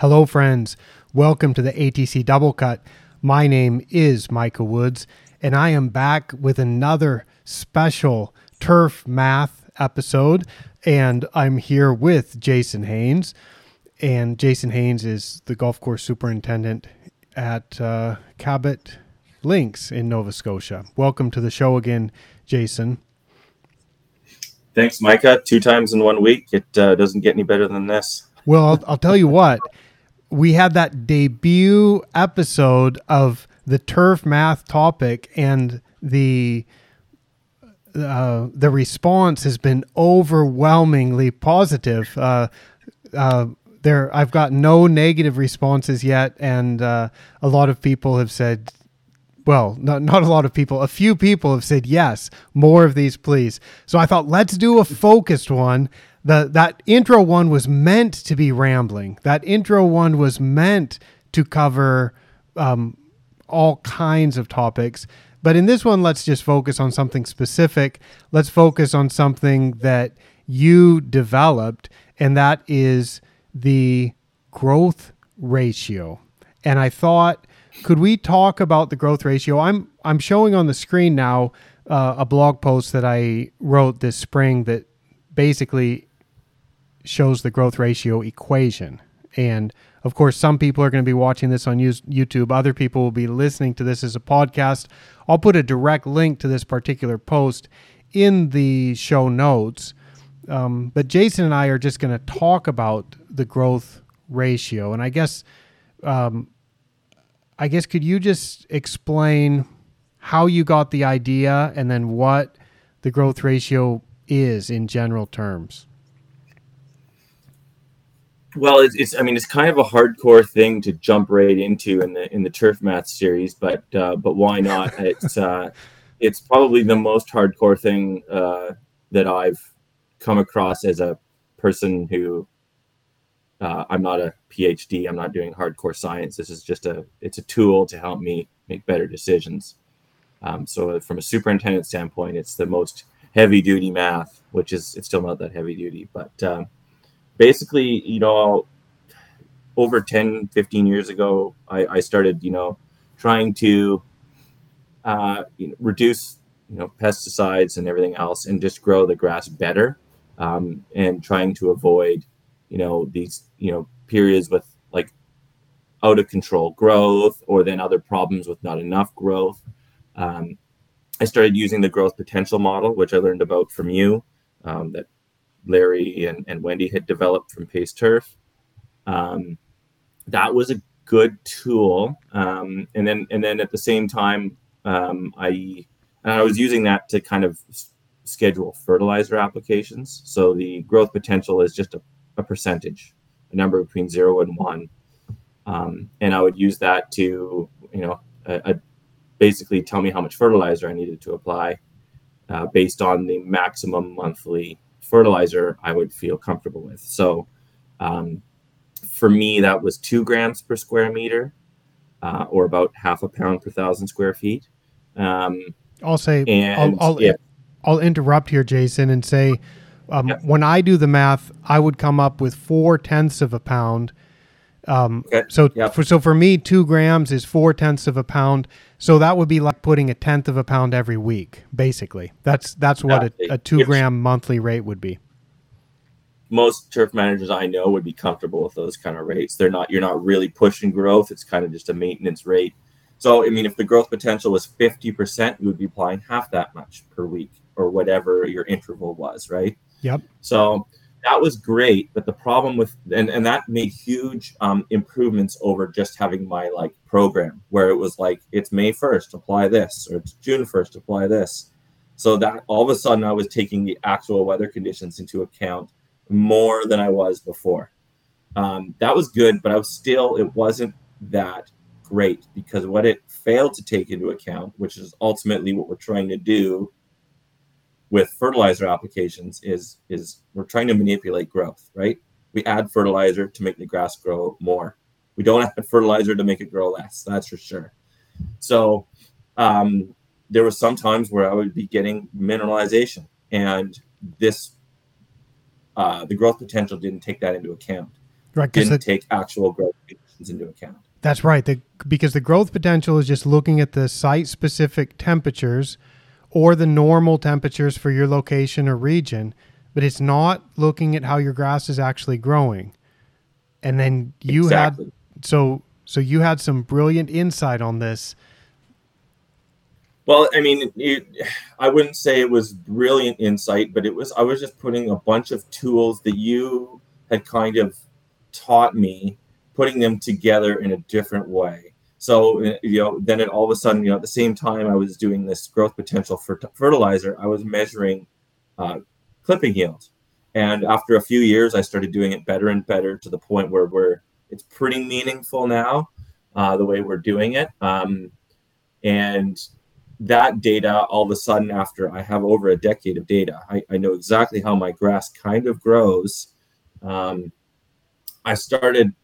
Hello, friends. Welcome to the ATC Doublecut. My name is Micah Woods, and I am back with another special turf math episode. And I'm here with Jason Haines. And Jason Haines is the golf course superintendent at uh, Cabot Links in Nova Scotia. Welcome to the show again, Jason. Thanks, Micah. Two times in one week. It uh, doesn't get any better than this. Well, I'll, I'll tell you what we had that debut episode of the turf math topic and the uh, the response has been overwhelmingly positive. Uh, uh, there, I've got no negative responses yet, and uh, a lot of people have said, well, not not a lot of people, a few people have said yes, more of these, please. So I thought let's do a focused one the that intro one was meant to be rambling. That intro one was meant to cover um, all kinds of topics. But in this one, let's just focus on something specific. Let's focus on something that you developed, and that is the growth ratio. And I thought, could we talk about the growth ratio? I'm I'm showing on the screen now uh, a blog post that I wrote this spring that basically shows the growth ratio equation. And of course, some people are going to be watching this on YouTube. Other people will be listening to this as a podcast. I'll put a direct link to this particular post in the show notes. Um, but Jason and I are just going to talk about the growth ratio. And I guess, um, I guess, could you just explain how you got the idea and then what the growth ratio is in general terms? Well, it's, it's, I mean, it's kind of a hardcore thing to jump right into in the in the turf math series, but uh, but why not? It's uh, it's probably the most hardcore thing uh, that I've come across as a person who uh, I'm not a PhD. I'm not doing hardcore science. This is just a it's a tool to help me make better decisions. Um, so from a superintendent standpoint, it's the most heavy duty math, which is it's still not that heavy duty, but um, basically, you know, over 10, 15 years ago, I, I started, you know, trying to uh, you know, reduce, you know, pesticides and everything else and just grow the grass better um, and trying to avoid, you know, these, you know, periods with like out of control growth or then other problems with not enough growth. Um, I started using the growth potential model, which I learned about from you, um, that Larry and, and Wendy had developed from Pace Turf. Um, that was a good tool. Um, and then and then at the same time, um, I I was using that to kind of schedule fertilizer applications. So the growth potential is just a, a percentage, a number between zero and one. Um, and I would use that to, you know, a, a basically tell me how much fertilizer I needed to apply uh, based on the maximum monthly fertilizer I would feel comfortable with. So um, for me, that was two grams per square meter, uh, or about half a pound per thousand square feet. Um, I'll say, and, I'll, I'll, yeah. I'll interrupt here, Jason, and say, um, yeah. when I do the math, I would come up with four tenths of a pound. Um, okay. So, yeah. for, so for me, two grams is four tenths of a pound. So that would be like putting a tenth of a pound every week, basically. That's that's what a, a two gram monthly rate would be. Most turf managers I know would be comfortable with those kind of rates. They're not. You're not really pushing growth. It's kind of just a maintenance rate. So I mean, if the growth potential was fifty percent, you would be applying half that much per week, or whatever your interval was, right? Yep. So that was great but the problem with and, and that made huge um, improvements over just having my like program where it was like it's may 1st apply this or it's june 1st apply this. So that all of a sudden i was taking the actual weather conditions into account more than i was before. Um, that was good but i was still it wasn't that great because what it failed to take into account which is ultimately what we're trying to do with fertilizer applications is is we're trying to manipulate growth, right? We add fertilizer to make the grass grow more. We don't add fertilizer to make it grow less. That's for sure. So um, there were some times where I would be getting mineralization, and this uh, the growth potential didn't take that into account. Right, didn't take actual growth conditions into account. That's right. The, because the growth potential is just looking at the site specific temperatures or the normal temperatures for your location or region, but it's not looking at how your grass is actually growing. And then you Exactly. had so so you had some brilliant insight on this. Well, I mean, it, I wouldn't say it was brilliant insight, but it was. I was just putting a bunch of tools that you had kind of taught me, putting them together in a different way. So uh, you know, then it all of a sudden, you know, at the same time I was doing this growth potential for fertilizer, I was measuring uh, clipping yield, and after a few years, I started doing it better and better to the point where we're it's pretty meaningful now, uh, the way we're doing it. Um, and that data all of a sudden after i have over a decade of data i, I know exactly how my grass kind of grows um, i started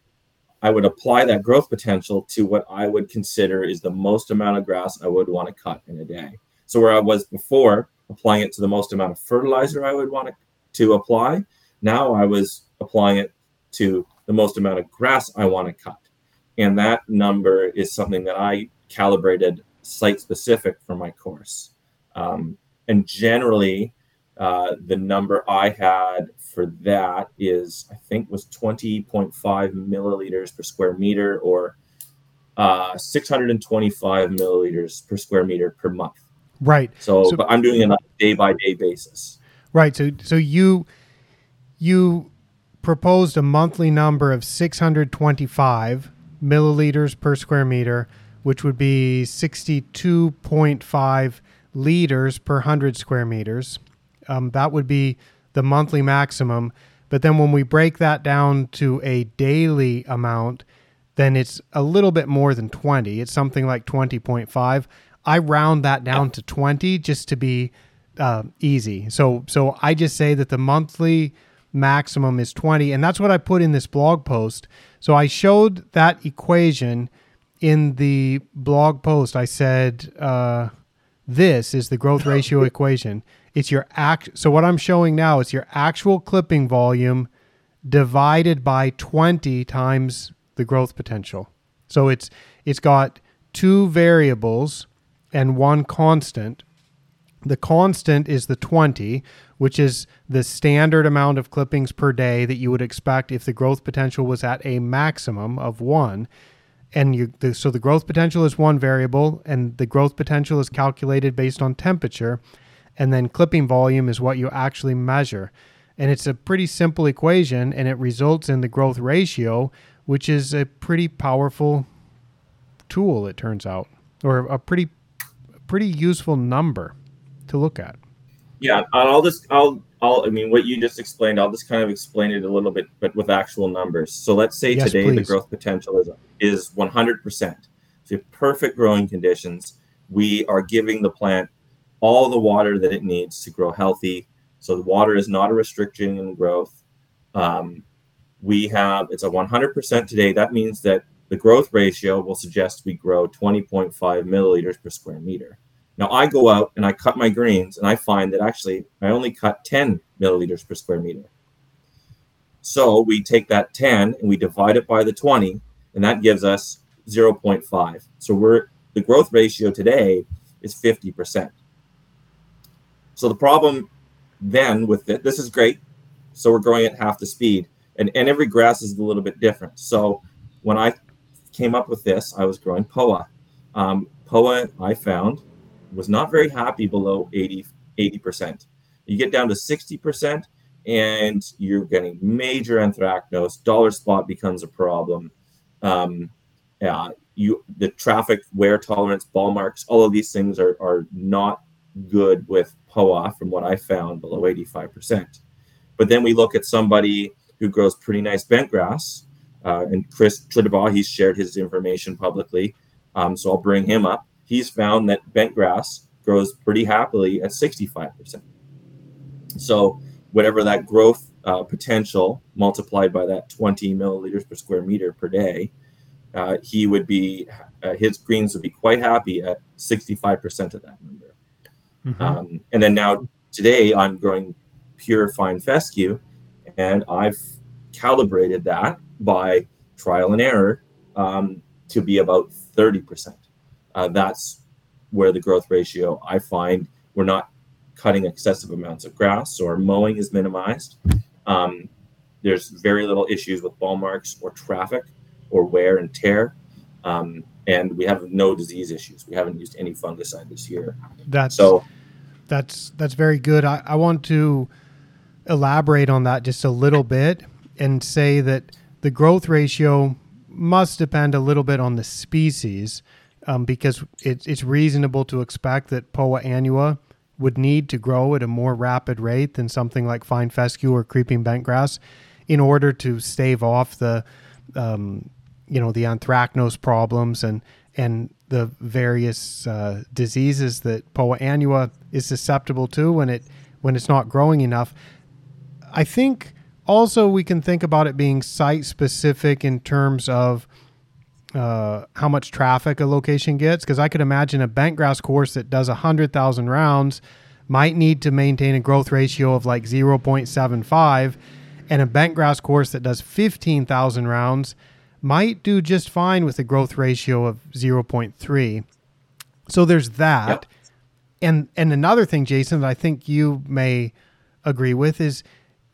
i would apply that growth potential to what i would consider is the most amount of grass i would want to cut in a day so where i was before applying it to the most amount of fertilizer i would want to, to apply now i was applying it to the most amount of grass i want to cut and that number is something that i calibrated site specific for my course. Um, and generally, uh, the number I had for that is, I think, was 20.5 milliliters per square meter or uh, 625 milliliters per square meter per month. Right. So, So- but I'm doing it on a day by day basis. Right. So so you you proposed a monthly number of 625 milliliters per square meter, which would be 62.5 liters per 100 square meters. Um, that would be the monthly maximum. But then when we break that down to a daily amount, then it's a little bit more than 20. It's something like 20.5. I round that down to 20 just to be uh, easy. So so I just say that the monthly maximum is 20 and that's what I put in this blog post. So I showed that equation in the blog post. I said uh, this is the growth ratio equation. It's your act so what I'm showing now is your actual clipping volume divided by 20 times the growth potential. So it's it's got two variables and one constant. The constant is the 20, which is the standard amount of clippings per day that you would expect if the growth potential was at a maximum of 1. And you the, so the growth potential is one variable and the growth potential is calculated based on temperature and then clipping volume is what you actually measure. And it's a pretty simple equation and it results in the growth ratio, which is a pretty powerful tool it turns out or a pretty pretty useful number to look at. Yeah, I'll just I'll I'll I mean what you just explained, I'll just kind of explain it a little bit, but with actual numbers. So let's say Yes, today the growth potential is is 100 percent. So perfect growing conditions. We are giving the plant all the water that it needs to grow healthy. So the water is not a restriction in growth. Um, we have it's a 100% today. That means that the growth ratio will suggest we grow 20.5 milliliters per square meter. Now I go out and I cut my greens and I find that actually I only cut 10 milliliters per square meter. So we take that 10 and we divide it by the 20, and that gives us 0.5. So we're the growth ratio today is 50%. So the problem then with it, this is great. So we're growing at half the speed, and, and every grass is a little bit different. So when I came up with this, I was growing POA. Um, POA, I found, was not very happy below 80, 80%. You get down to 60%, and you're getting major anthracnose. Dollar spot becomes a problem. Um, yeah, you the traffic wear tolerance, ball marks, all of these things are, are not good with POA from what I found below 85%. But then we look at somebody who grows pretty nice bent grass, uh, and Chris Tritabaugh, he's shared his information publicly, um, so I'll bring him up. He's found that bent grass grows pretty happily at 65%. So whatever that growth uh, potential multiplied by that 20 milliliters per square meter per day, uh, he would be uh, his greens would be quite happy at 65% of that number. Mhm. Um, and then now today I'm growing pure fine fescue, and I've calibrated that by trial and error um, to be about 30%. Uh, that's where the growth ratio I find we're not cutting excessive amounts of grass, or mowing is minimized. Um, there's very little issues with ball marks or traffic or wear and tear. Um, and we have no disease issues. We haven't used any fungicide this year. That's so that's that's very good. I, I want to elaborate on that just a little bit and say that the growth ratio must depend a little bit on the species um, because it, it's reasonable to expect that Poa annua would need to grow at a more rapid rate than something like fine fescue or creeping bentgrass in order to stave off the um, you know the anthracnose problems and and the various uh, diseases that Poa annua is susceptible to when it when it's not growing enough. I think also we can think about it being site specific in terms of uh, how much traffic a location gets because I could imagine a bentgrass course that does 100,000 rounds might need to maintain a growth ratio of like 0.75 and a bentgrass course that does 15,000 rounds might do just fine with a growth ratio of 0.3. So there's that. Yep. And and another thing Jason that I think you may agree with is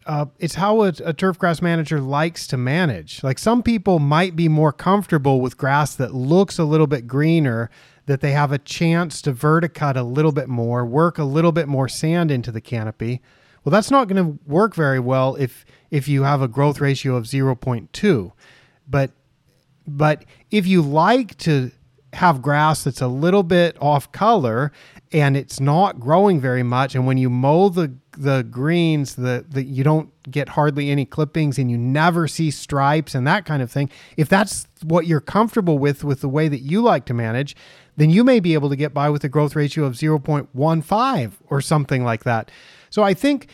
uh, it's how a, a turf grass manager likes to manage. Like some people might be more comfortable with grass that looks a little bit greener, that they have a chance to verticut a little bit more, work a little bit more sand into the canopy. Well, that's not going to work very well if if you have a growth ratio of 0.2. But but if you like to have grass that's a little bit off color and it's not growing very much and when you mow the the greens the, the you don't get hardly any clippings and you never see stripes and that kind of thing if that's what you're comfortable with with the way that you like to manage then you may be able to get by with a growth ratio of 0.15 or something like that so i think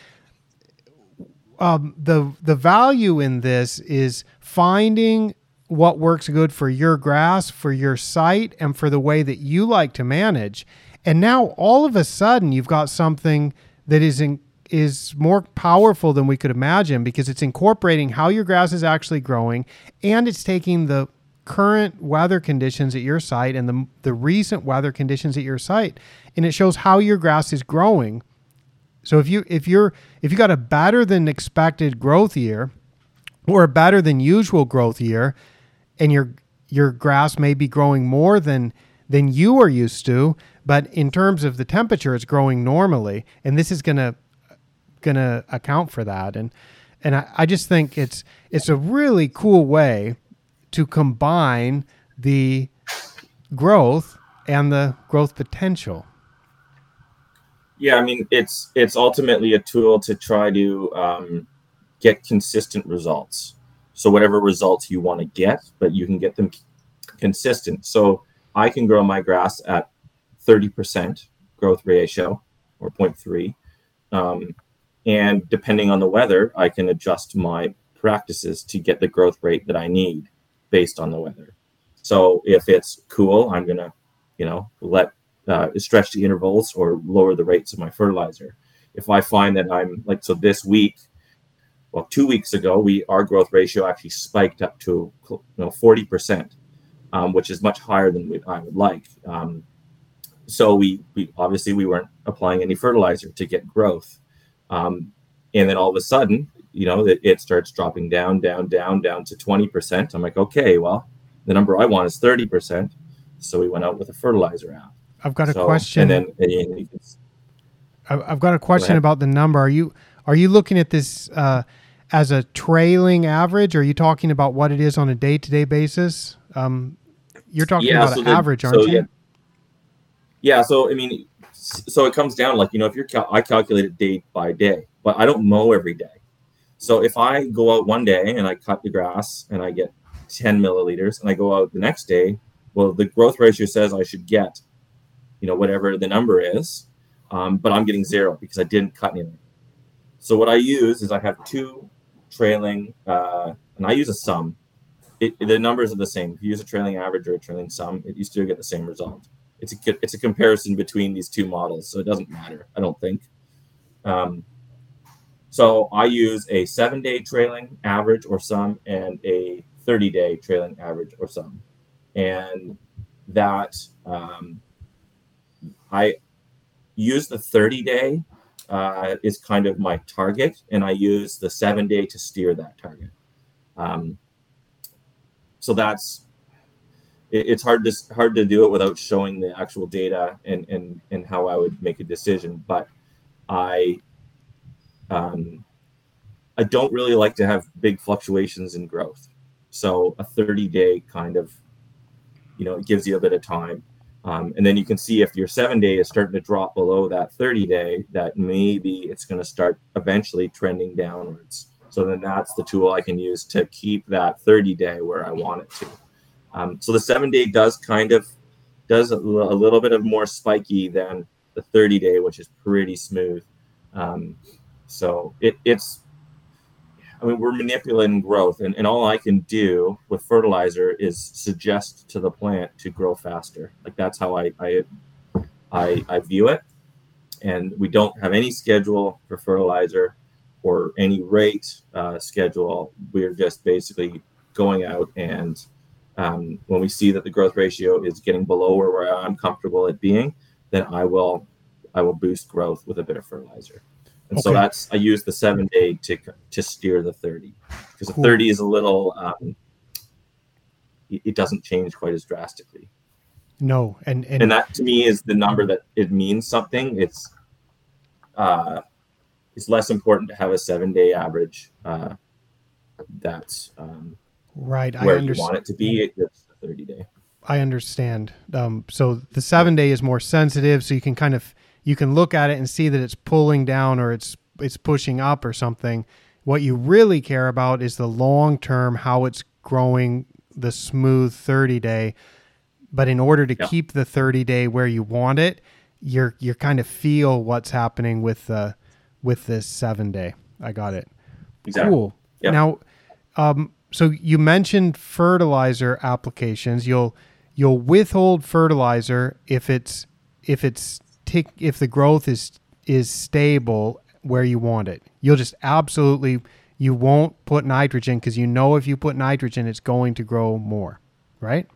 um, the the value in this is finding what works good for your grass, for your site, and for the way that you like to manage. And now all of a sudden you've got something that is in, is more powerful than we could imagine because it's incorporating how your grass is actually growing and it's taking the current weather conditions at your site and the, the recent weather conditions at your site and it shows how your grass is growing. So if you if you're if you got a better than expected growth year or a better than usual growth year, and your your grass may be growing more than than you are used to, but in terms of the temperature, it's growing normally, and this is gonna gonna account for that. And and I, I just think it's it's a really cool way to combine the growth and the growth potential. Yeah, I mean it's it's ultimately a tool to try to um, get consistent results. So whatever results you want to get, but you can get them consistent. So I can grow my grass at 30% growth ratio or 0.3. Um, and depending on the weather, I can adjust my practices to get the growth rate that I need based on the weather. So if it's cool, I'm going to, you know, let uh, stretch the intervals or lower the rates of my fertilizer. If I find that I'm like, so this week, well, two weeks ago, we our growth ratio actually spiked up to you know 40%, um, which is much higher than we, I would like. Um, so we, we obviously we weren't applying any fertilizer to get growth, um, and then all of a sudden, you know, it, it starts dropping down, down, down, down to 20%. I'm like, okay, well, the number I want is 30%. So we went out with a fertilizer app. I've got a so, question. And then and I've got a question about the number. Are you are you looking at this? Uh, as a trailing average? Or are you talking about what it is on a day to day basis? Um, you're talking yeah, about so an the, average, aren't so, you? Yeah. yeah. So, I mean, so it comes down like, you know, if you're, cal- I calculate it day by day, but I don't mow every day. So if I go out one day and I cut the grass and I get 10 milliliters and I go out the next day, well, the growth ratio says I should get, you know, whatever the number is, um, but I'm getting zero because I didn't cut anything. So what I use is I have two trailing, uh, and I use a sum. It, the numbers are the same. If you use a trailing average or a trailing sum, it, you still get the same result. It's a it's a comparison between these two models, so it doesn't matter. I don't think. Um, So I use a seven day trailing average or sum and a 30 day trailing average or sum. And that um, I use the 30 day uh, is kind of my target, and I use the seven day to steer that target. Um, so that's it, it's hard to hard to do it without showing the actual data and and and how I would make a decision. But I um, I don't really like to have big fluctuations in growth. So a 30 day kind of, you know, it gives you a bit of time. Um, and then you can see if your seven day is starting to drop below that 30 day, that maybe it's going to start eventually trending downwards. So then that's the tool I can use to keep that 30 day where I want it to. Um, so the seven day does kind of does a, little bit of more spiky than the 30 day, which is pretty smooth. Um, so it, it's, I mean, we're manipulating growth, and, and all I can do with fertilizer is suggest to the plant to grow faster. Like that's how I I, I, I view it. And we don't have any schedule for fertilizer or any rate uh, schedule. We're just basically going out and um, when we see that the growth ratio is getting below where I'm comfortable at being, then I will I will boost growth with a bit of fertilizer. And so that's I use the seven day to to steer the thirty because Cool. the thirty is a little um, it, it doesn't change quite as drastically. No, and and, And that to me is the number that it means something. It's uh, it's less important to have a seven day average. Uh, that's um, right. I where you want it to be. It's the thirty day. I understand. Um, so the seven day is more sensitive, so you can kind of you can look at it and see that it's pulling down or it's it's pushing up or something. What you really care about is the long term, how it's growing the smooth thirty day. But in order to Yeah. keep the thirty day where you want it, you're you're kind of feel what's happening with the with this seven day. I got it. Exactly. Cool. Yep. Now, um, so you mentioned fertilizer applications. You'll you'll withhold fertilizer if it's if it's tick if the growth is is stable where you want it. You'll just absolutely you won't put nitrogen because you know if you put nitrogen, it's going to grow more, right?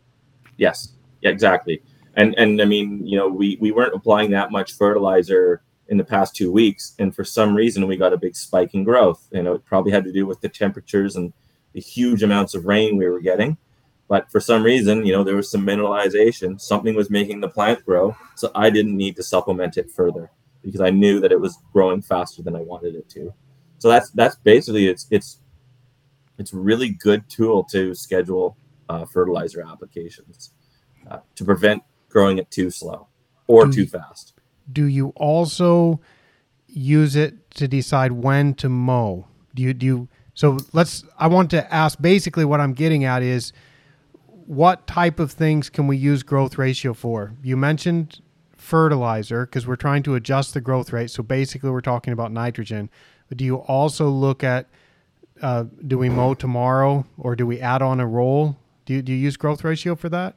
Yes. Yeah, exactly. And and I mean, you know, we we weren't applying that much fertilizer in the past two weeks, and for some reason we got a big spike in growth. You know, it probably had to do with the temperatures and the huge amounts of rain we were getting. But for some reason, you know, there was some mineralization. Something was making the plant grow, so I didn't need to supplement it further because I knew that it was growing faster than I wanted it to. So that's that's basically it's it's it's a really good tool to schedule uh, fertilizer applications uh, to prevent growing it too slow or too fast. Do you also use it to decide when to mow? Do you do you, so let's I want to ask basically what I'm getting at is what type of things can we use growth ratio for? You mentioned fertilizer because we're trying to adjust the growth rate. So basically we're talking about nitrogen. But do you also look at uh, do we mow tomorrow or do we add on a roll? Do you, do you use growth ratio for that?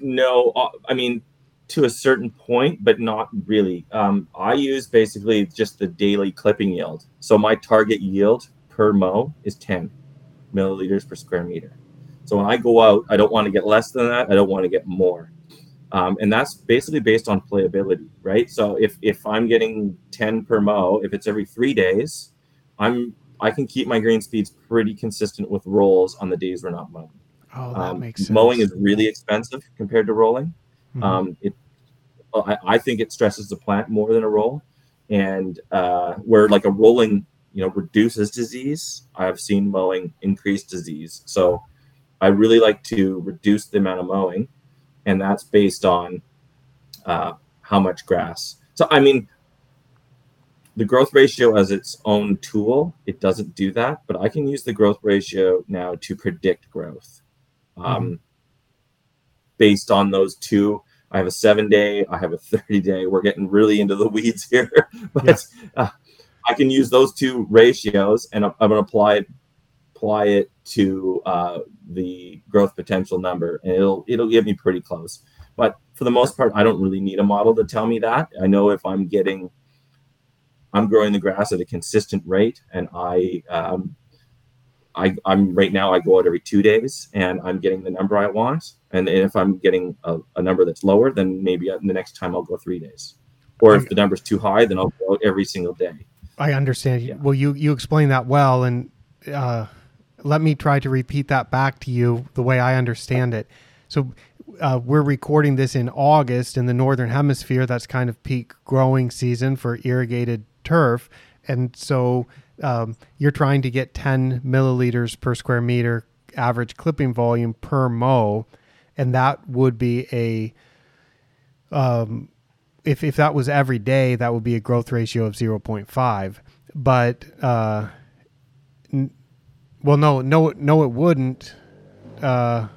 No, uh, I mean to a certain point, but not really. Um, I use basically just the daily clipping yield. So my target yield per mow is 10 milliliters per square meter. So when I go out, I don't want to get less than that. I don't want to get more. Um, and that's basically based on playability, right? So if if I'm getting 10 per mow, if it's every three days, I'm I can keep my green speeds pretty consistent with rolls on the days we're not mowing. Oh, that Um, makes sense. mowing is really expensive compared to rolling. Mhm. Um, it, I, I think it stresses the plant more than a roll, and uh, where like a rolling, you know, reduces disease. I've seen mowing increase disease. So I really like to reduce the amount of mowing, and that's based on uh, how much grass. So I mean, the growth ratio as its own tool, it doesn't do that, but I can use the growth ratio now to predict growth. Um, Based on those two, I have a seven day, I have a 30 day. We're getting really into the weeds here, but uh, I can use those two ratios and I'm going to apply it, apply it to uh, the growth potential number, and it'll it'll get me pretty close. But for the most part, I don't really need a model to tell me that. I know if I'm getting I'm growing the grass at a consistent rate, and I, um, I, I'm right now. I go out every two days, and I'm getting the number I want. And if I'm getting a, a number that's lower, then maybe the next time I'll go three days. Or if the number's too high, then I'll go out every single day. I understand. Yeah. Well, you you explained that well, and uh, let me try to repeat that back to you the way I understand it. So uh, we're recording this in August in the northern hemisphere. That's kind of peak growing season for irrigated turf, and so um, you're trying to get 10 milliliters per square meter average clipping volume per mow, and that would be a um, if if that was every day, that would be a growth ratio of 0.5. But uh, n- well, no, no, no, it wouldn't, uh,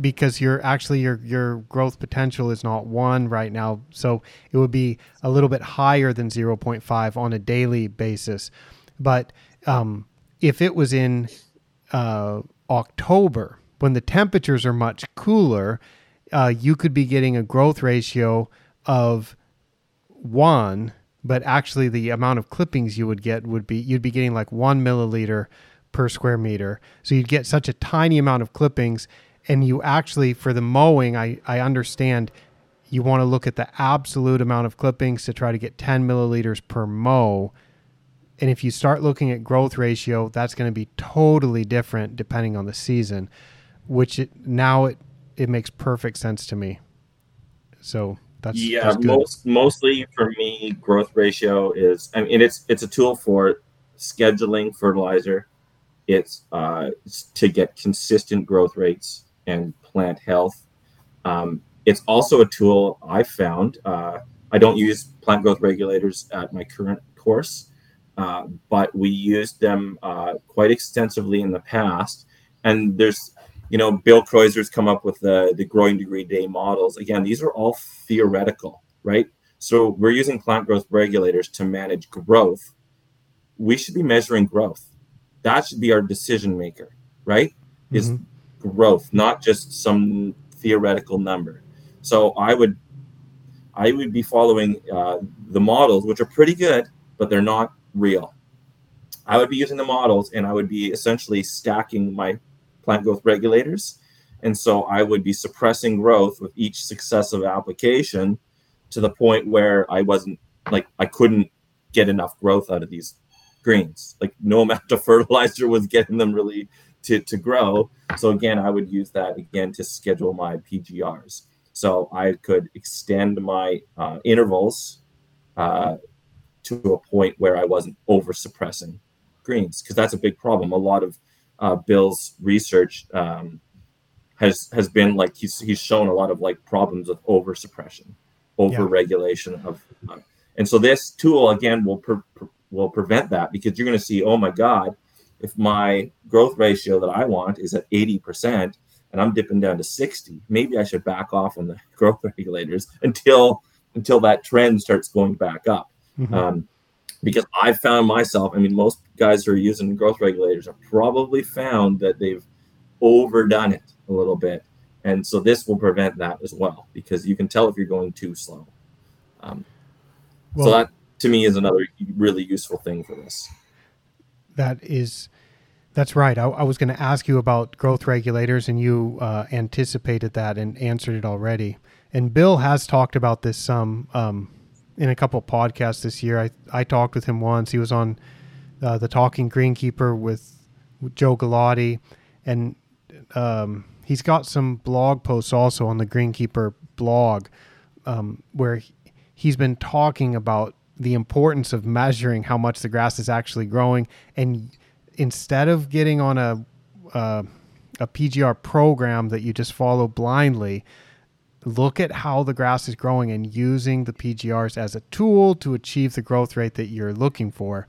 because your actually your your growth potential is not one right now. So it would be a little bit higher than 0.5 on a daily basis. But um, if it was in uh, October, when the temperatures are much cooler, uh, you could be getting a growth ratio of one, but actually the amount of clippings you would get would be you'd be getting like one milliliter per square meter. So you'd get such a tiny amount of clippings, and you actually for the mowing, I I understand you want to look at the absolute amount of clippings to try to get 10 milliliters per mow. And if you start looking at growth ratio, that's going to be totally different depending on the season, which it, now it, it makes perfect sense to me. So that's yeah. that's most mostly for me, growth ratio is. I mean, it's it's a tool for scheduling fertilizer. It's uh, to get consistent growth rates and plant health. Um, it's also a tool I found. Uh, I don't use plant growth regulators at my current course, uh, but we used them uh, quite extensively in the past. And there's you know, Bill Kreuser's come up with the, the growing degree day models. Again, these are all theoretical, right? So we're using plant growth regulators to manage growth. We should be measuring growth. That should be our decision maker, right? Mm-hmm. Is growth, not just some theoretical number. So I would I would be following uh, the models, which are pretty good, but they're not real. I would be using the models and I would be essentially stacking my plant growth regulators. And so I would be suppressing growth with each successive application to the point where I wasn't like I couldn't get enough growth out of these greens. Like no amount of fertilizer was getting them really to, to grow. So again, I would use that again to schedule my PGRs. So I could extend my uh, intervals uh, to a point where I wasn't over suppressing greens because that's a big problem. A lot of uh, Bill's research um, has has been like he's he's shown a lot of like problems with over suppression, over regulation of, uh, and so this tool again will pre- pre- will prevent that because you're going to see oh my god, if my growth ratio that I want is at eighty percent and I'm dipping down to sixty, maybe I should back off on the growth regulators until until that trend starts going back up. Mm-hmm. Um, because I found myself, I mean, most guys who are using growth regulators have probably found that they've overdone it a little bit. And so this will prevent that as well because you can tell if you're going too slow. Um, well, so that to me is another really useful thing for this. That is, that's right. I, I was going to ask you about growth regulators, and you uh, anticipated that and answered it already. And Bill has talked about this some. Um, in a couple podcasts this year. I I talked with him once. He was on uh, the Talking Greenkeeper with, with Joe Galati, and um, he's got some blog posts also on the Greenkeeper blog um, where he, he's been talking about the importance of measuring how much the grass is actually growing, and instead of getting on a uh, a PGR program that you just follow blindly, look at how the grass is growing and using the PGRs as a tool to achieve the growth rate that you're looking for.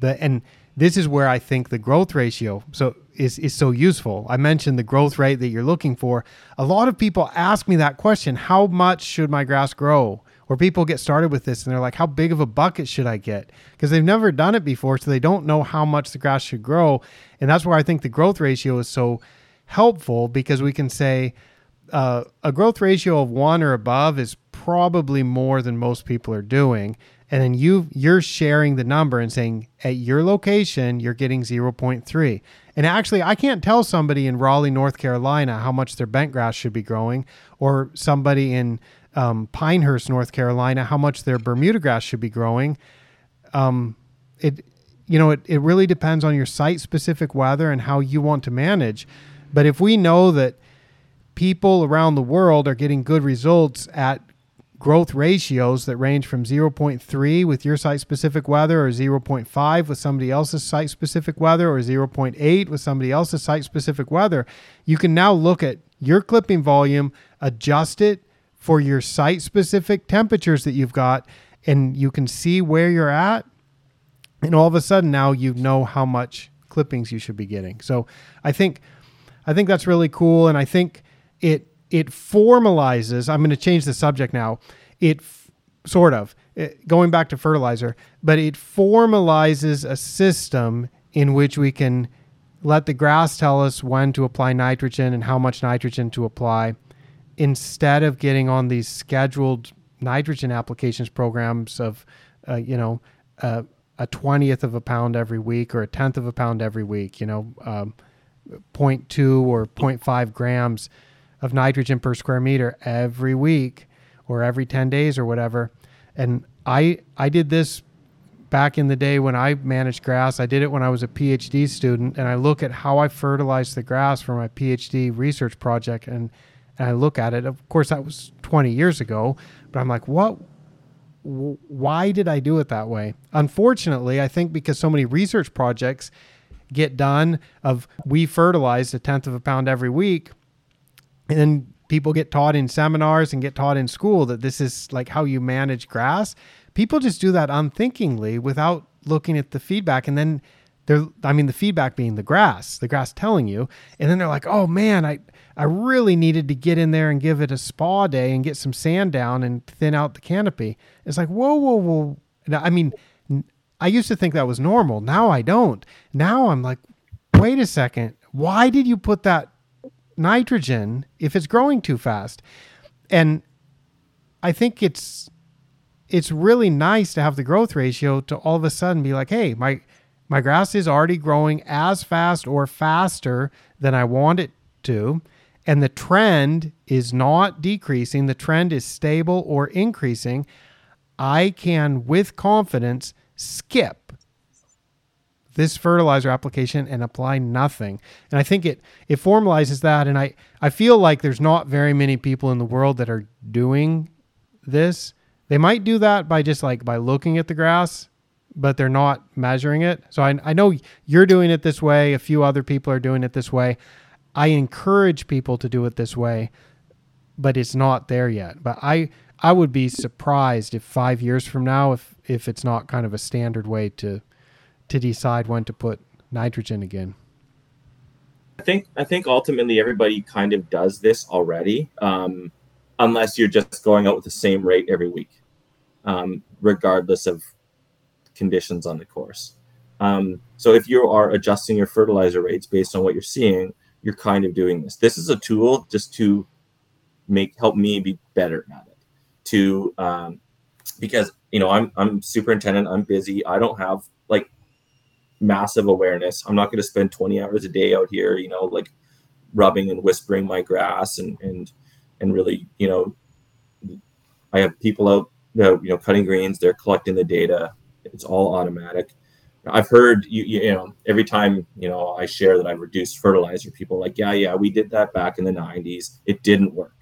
The and this is where I think the growth ratio so is is so useful. I mentioned the growth rate that you're looking for. A lot of people ask me that question, how much should my grass grow? Or people get started with this and they're like, how big of a bucket should I get? Because they've never done it before, so they don't know how much the grass should grow. And that's where I think the growth ratio is so helpful because we can say, uh, a growth ratio of one or above is probably more than most people are doing. and then you you're sharing the number and saying at your location you're getting 0.3 and actually i can't tell somebody in raleigh north carolina how much their bent grass should be growing or somebody in um, pinehurst north carolina how much their bermuda grass should be growing. Um, it you know it, it really depends on your site specific weather and how you want to manage. But if we know that people around the world are getting good results at growth ratios that range from 0.3 with your site specific weather or 0.5 with somebody else's site specific weather or 0.8 with somebody else's site specific weather, you can now look at your clipping volume, adjust it for your site specific temperatures that you've got, and you can see where you're at. And all of a sudden now you know how much clippings you should be getting. So I think I think that's really cool and I think it it formalizes. I'm going to change the subject now. It f- sort of it, going back to fertilizer, but it formalizes a system in which we can let the grass tell us when to apply nitrogen and how much nitrogen to apply instead of getting on these scheduled nitrogen applications programs of uh, you know uh, a 20th of a pound every week or a tenth of a pound every week you know um, 0.2 or 0.5 grams of nitrogen per square meter every week or every 10 days or whatever. And I I did this back in the day when I managed grass. I did it when I was a PhD student and I look at how I fertilized the grass for my PhD research project and and I look at it. Of course that was 20 years ago, but I'm like, "What why did I do it that way?" Unfortunately, I think because so many research projects get done of we fertilize a tenth of a pound every week and then people get taught in seminars and get taught in school that this is like how you manage grass people just do that unthinkingly without looking at the feedback and then they're i mean the feedback being the grass the grass telling you and then they're like oh man i i really needed to get in there and give it a spa day and get some sand down and thin out the canopy. It's like whoa whoa whoa. I mean i used to think that was normal. Now i don't. Now i'm like wait a second. Why did you put that nitrogen if it's growing too fast. And I think it's it's really nice to have the growth ratio to all of a sudden be like, hey, my my grass is already growing as fast or faster than I want it to. And the trend is not decreasing, the trend is stable or increasing. I can, with confidence, skip this fertilizer application and apply nothing. And I think it it formalizes that and I I feel like there's not very many people in the world that are doing this. They might do that by just like by looking at the grass, but they're not measuring it. So I I know you're doing it this way, a few other people are doing it this way. I encourage people to do it this way, but it's not there yet. But I I would be surprised if 5 years from now if if it's not kind of a standard way to to decide when to put nitrogen again? I think I think ultimately everybody kind of does this already, um, unless you're just going out with the same rate every week, um, regardless of conditions on the course. Um, so if you are adjusting your fertilizer rates based on what you're seeing, you're kind of doing this. This is a tool just to make help me be better at it. To um, because you know I'm I'm superintendent, I'm busy, I don't have like massive awareness. I'm not going to spend 20 hours a day out here, you know, like rubbing and whispering my grass and and and really, you know, I have people out, you know, cutting greens. They're collecting the data. It's all automatic. I've heard you, you know every time you know I share that I've reduced fertilizer, people like, yeah, yeah, we did that back in the 90s. It didn't work.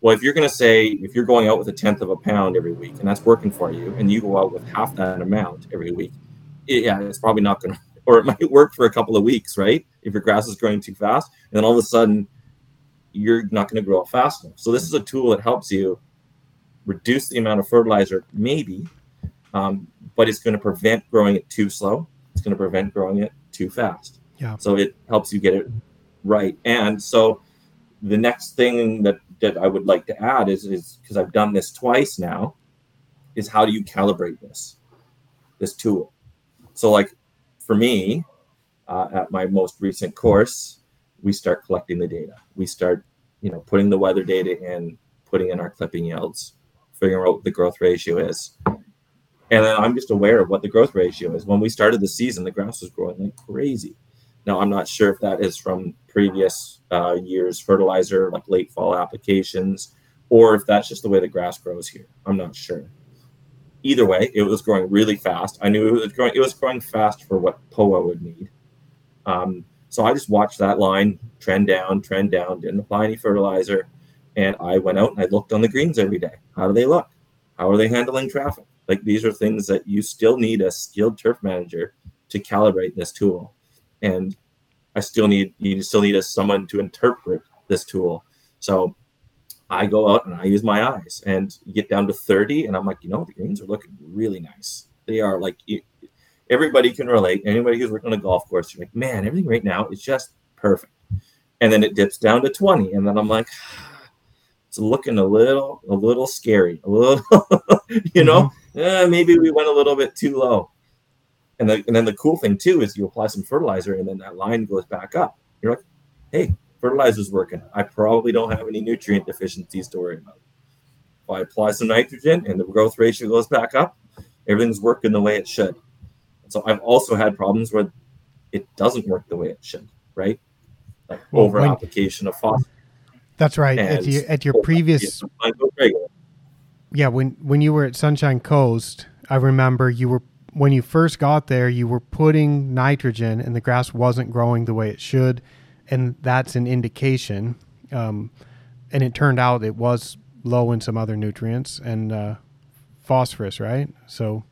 Well, if you're going to say if you're going out with a tenth of a pound every week and that's working for you, and you go out with half that amount every week, yeah, it's probably not going to, or it might work for a couple of weeks, right? If your grass is growing too fast, and then all of a sudden you're not going to grow fast enough. So this is a tool that helps you reduce the amount of fertilizer, maybe, um, but it's going to prevent growing it too slow. It's going to prevent growing it too fast. Yeah. So it helps you get it right. And so the next thing that that I would like to add is is because I've done this twice now, is how do you calibrate this this tool? So, like for me, uh, at my most recent course, we start collecting the data. We start, you know, putting the weather data in, putting in our clipping yields, figuring out what the growth ratio is. And then I'm just aware of what the growth ratio is. When we started the season, the grass was growing like crazy. Now, I'm not sure if that is from previous uh, years' fertilizer, like late fall applications, or if that's just the way the grass grows here. I'm not sure. Either way, it was growing really fast. I knew it was growing. It was growing fast for what POA would need. Um, so I just watched that line trend down, trend down. Didn't apply any fertilizer, and I went out and I looked on the greens every day. How do they look? How are they handling traffic? Like these are things that you still need a skilled turf manager to calibrate this tool, and I still need you still need a, someone to interpret this tool. So I go out and I use my eyes and get down to 30 and I'm like, you know, the greens are looking really nice. They are like everybody can relate. Anybody who's working on a golf course, you're like, man, everything right now is just perfect. And then it dips down to 20. And then I'm like, it's looking a little, a little scary, a little, you know, mm-hmm. Eh, maybe we went a little bit too low. And, the, and then the cool thing too is you apply some fertilizer and then that line goes back up. You're like, hey, fertilizer's working. I probably don't have any nutrient deficiencies to worry about. If I apply some nitrogen and the growth ratio goes back up, everything's working the way it should. So I've also had problems where it doesn't work the way it should, right? Like well, over application of phosphorus. That's right. At, at your previous, yeah, when when you were at Sunshine Coast, I remember you were when you first got there, you were putting nitrogen, and the grass wasn't growing the way it should and that's an indication. Um, and it turned out it was low in some other nutrients and uh, phosphorus, right? So,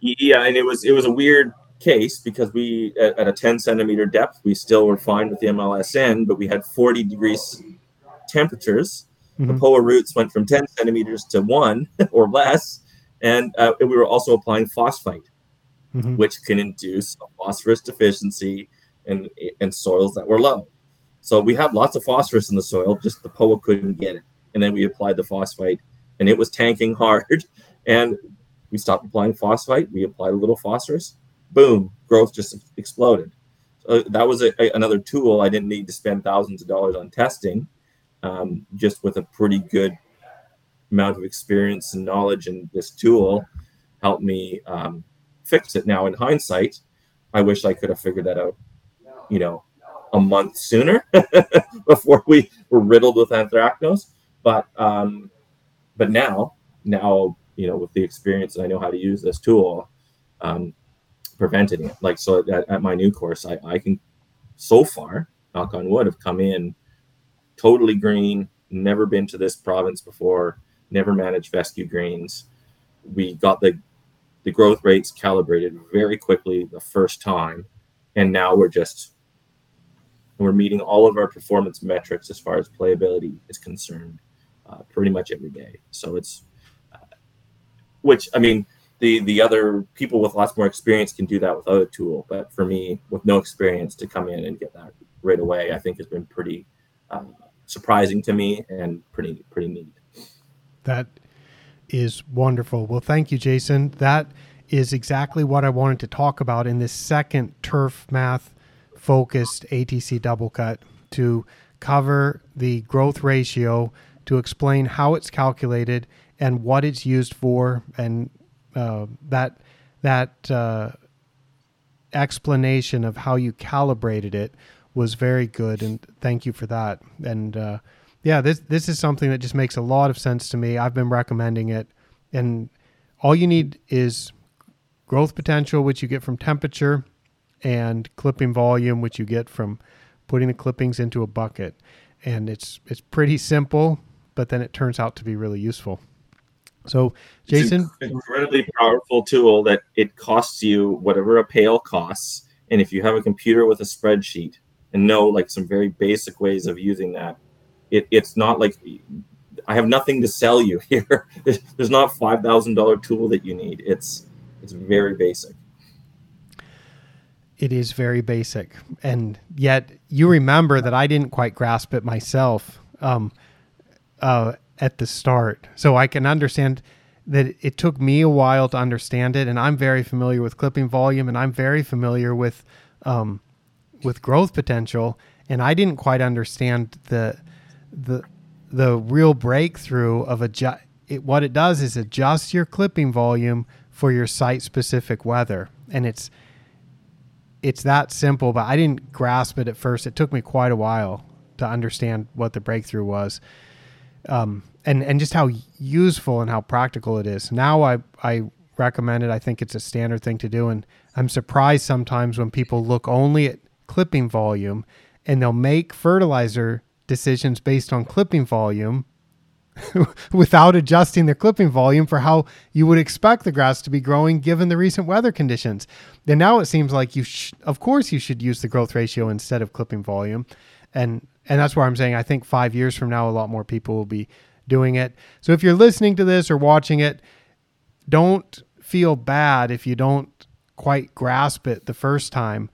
yeah, and it was it was a weird case because we at, at, a 10 centimeter depth we still were fine with the MLSN, but we had 40 degrees temperatures. Mm-hmm. The POA roots went from 10 centimeters to one or less, and uh, we were also applying phosphite, mm-hmm. which can induce a phosphorus deficiency in, and soils that were low. So we had lots of phosphorus in the soil, just the POA couldn't get it. And then we applied the phosphite, and it was tanking hard. And we stopped applying phosphite. We applied a little phosphorus. Boom, growth just exploded. So that was a, a, another tool I didn't need to spend thousands of dollars on testing. Um, just with a pretty good amount of experience and knowledge, and this tool helped me um, fix it. Now, in hindsight, I wish I could have figured that out you know, a month sooner before we were riddled with anthracnose. But um, but now, now you know, with the experience and I know how to use this tool, um, preventing it. Like so, at, at my new course, I, I can so far, knock on wood, have come in totally green. Never been to this province before. Never managed fescue greens. We got the the growth rates calibrated very quickly the first time, and now we're just we're meeting all of our performance metrics as far as playability is concerned uh, pretty much every day. So it's, uh, which I mean, the the other people with lots more experience can do that with other tool, but for me, with no experience, to come in and get that right away, I think has been pretty uh, surprising to me and pretty pretty neat. That is wonderful. Well, thank you, Jason. That is exactly what I wanted to talk about in this second turf math focused ATC Doublecut to cover the growth ratio, to explain how it's calculated and what it's used for, and uh, that that uh, explanation of how you calibrated it was very good, and thank you for that. And uh, yeah, this this is something that just makes a lot of sense to me. I've been recommending it, and all you need is growth potential, which you get from temperature, and clipping volume, which you get from putting the clippings into a bucket. And it's it's pretty simple, but then it turns out to be really useful. So, Jason, it's incredibly powerful tool that it costs you whatever a pail costs, and if you have a computer with a spreadsheet and know like some very basic ways of using that, it, it's not like I have nothing to sell you here. There's not five thousand dollar tool that you need. It's it's very basic it is very basic. And yet you remember that I didn't quite grasp it myself um, uh, at the start. So I can understand that it took me a while to understand it. And I'm very familiar with clipping volume and I'm very familiar with, um, with growth potential. And I didn't quite understand the, the, the real breakthrough of adjust. It, what it does is adjust your clipping volume for your site specific weather. And it's it's that simple, but I didn't grasp it at first. It took me quite a while to understand what the breakthrough was. Um, and and just how useful and how practical it is. Now I I recommend it. I think it's a standard thing to do and I'm surprised sometimes when people look only at clipping volume and they'll make fertilizer decisions based on clipping volume without adjusting their clipping volume for how you would expect the grass to be growing given the recent weather conditions. Then now it seems like you, sh- of course, you should use the growth ratio instead of clipping volume, and and that's where I'm saying I think five years from now a lot more people will be doing it. So if you're listening to this or watching it, don't feel bad if you don't quite grasp it the first time,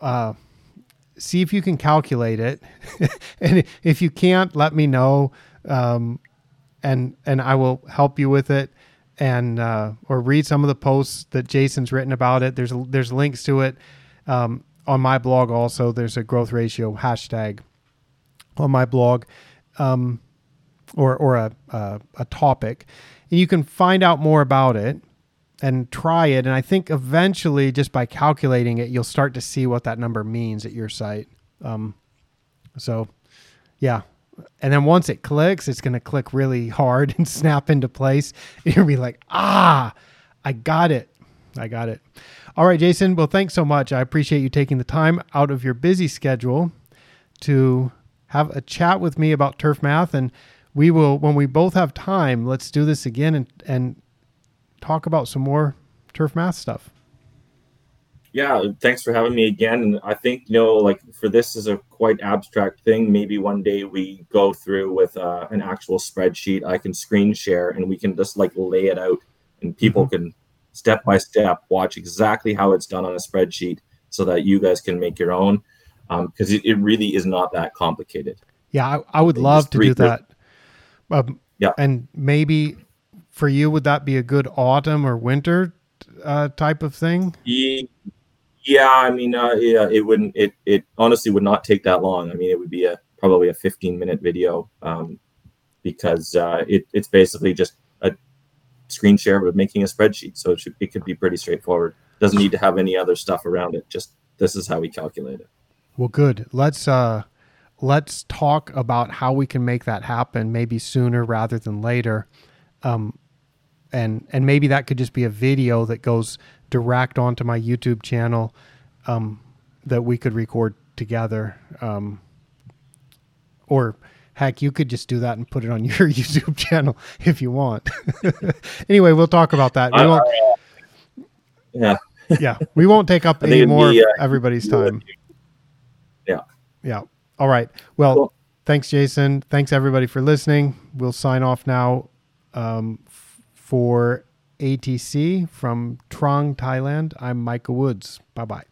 uh, see if you can calculate it. and if you can't, let me know, um, and and I will help you with it. And uh, or read some of the posts that Jason's written about it. There's there's links to it um, on my blog. Also, there's a growth ratio hashtag on my blog, um, or or a, a a topic, and you can find out more about it and try it. And I think eventually, just by calculating it, you'll start to see what that number means at your site. Um, so, yeah. And then once it clicks, it's going to click really hard and snap into place. You'll be like, ah, I got it. I got it. All right, Jason. Well, thanks so much. I appreciate you taking the time out of your busy schedule to have a chat with me about turf math. And we will, when we both have time, let's do this again and, and talk about some more turf math stuff. Yeah, thanks for having me again. And I think you know, like for this is a quite abstract thing. Maybe one day we go through with uh, an actual spreadsheet. I can screen share and we can just like lay it out, and people mm-hmm. can step by step watch exactly how it's done on a spreadsheet, so that you guys can make your own. Because um, it, it, really is not that complicated. Yeah, I, I would love to do that. Um, yeah, and maybe for you, would that be a good autumn or winter uh, type of thing? Yeah, I mean, uh, yeah, it wouldn't. It it honestly would not take that long. I mean, it would be a probably a 15 minute video um, because uh, it, it's basically just a screen share of making a spreadsheet. So it should it could be pretty straightforward. Doesn't need to have any other stuff around it. Just this is how we calculate it. Well, good. Let's uh, let's talk about how we can make that happen. Maybe sooner rather than later. Um, and and maybe that could just be a video that goes direct onto my YouTube channel um, that we could record together. Um, or heck, you could just do that and put it on your YouTube channel if you want. anyway, we'll talk about that. We won't, yeah. yeah, we won't take up any more be, uh, everybody's time. Yeah. Yeah. All right. Well, cool. thanks, Jason. Thanks, everybody, for listening. We'll sign off now. Um, for ATC from Trang, Thailand, I'm Micah Woods. Bye bye.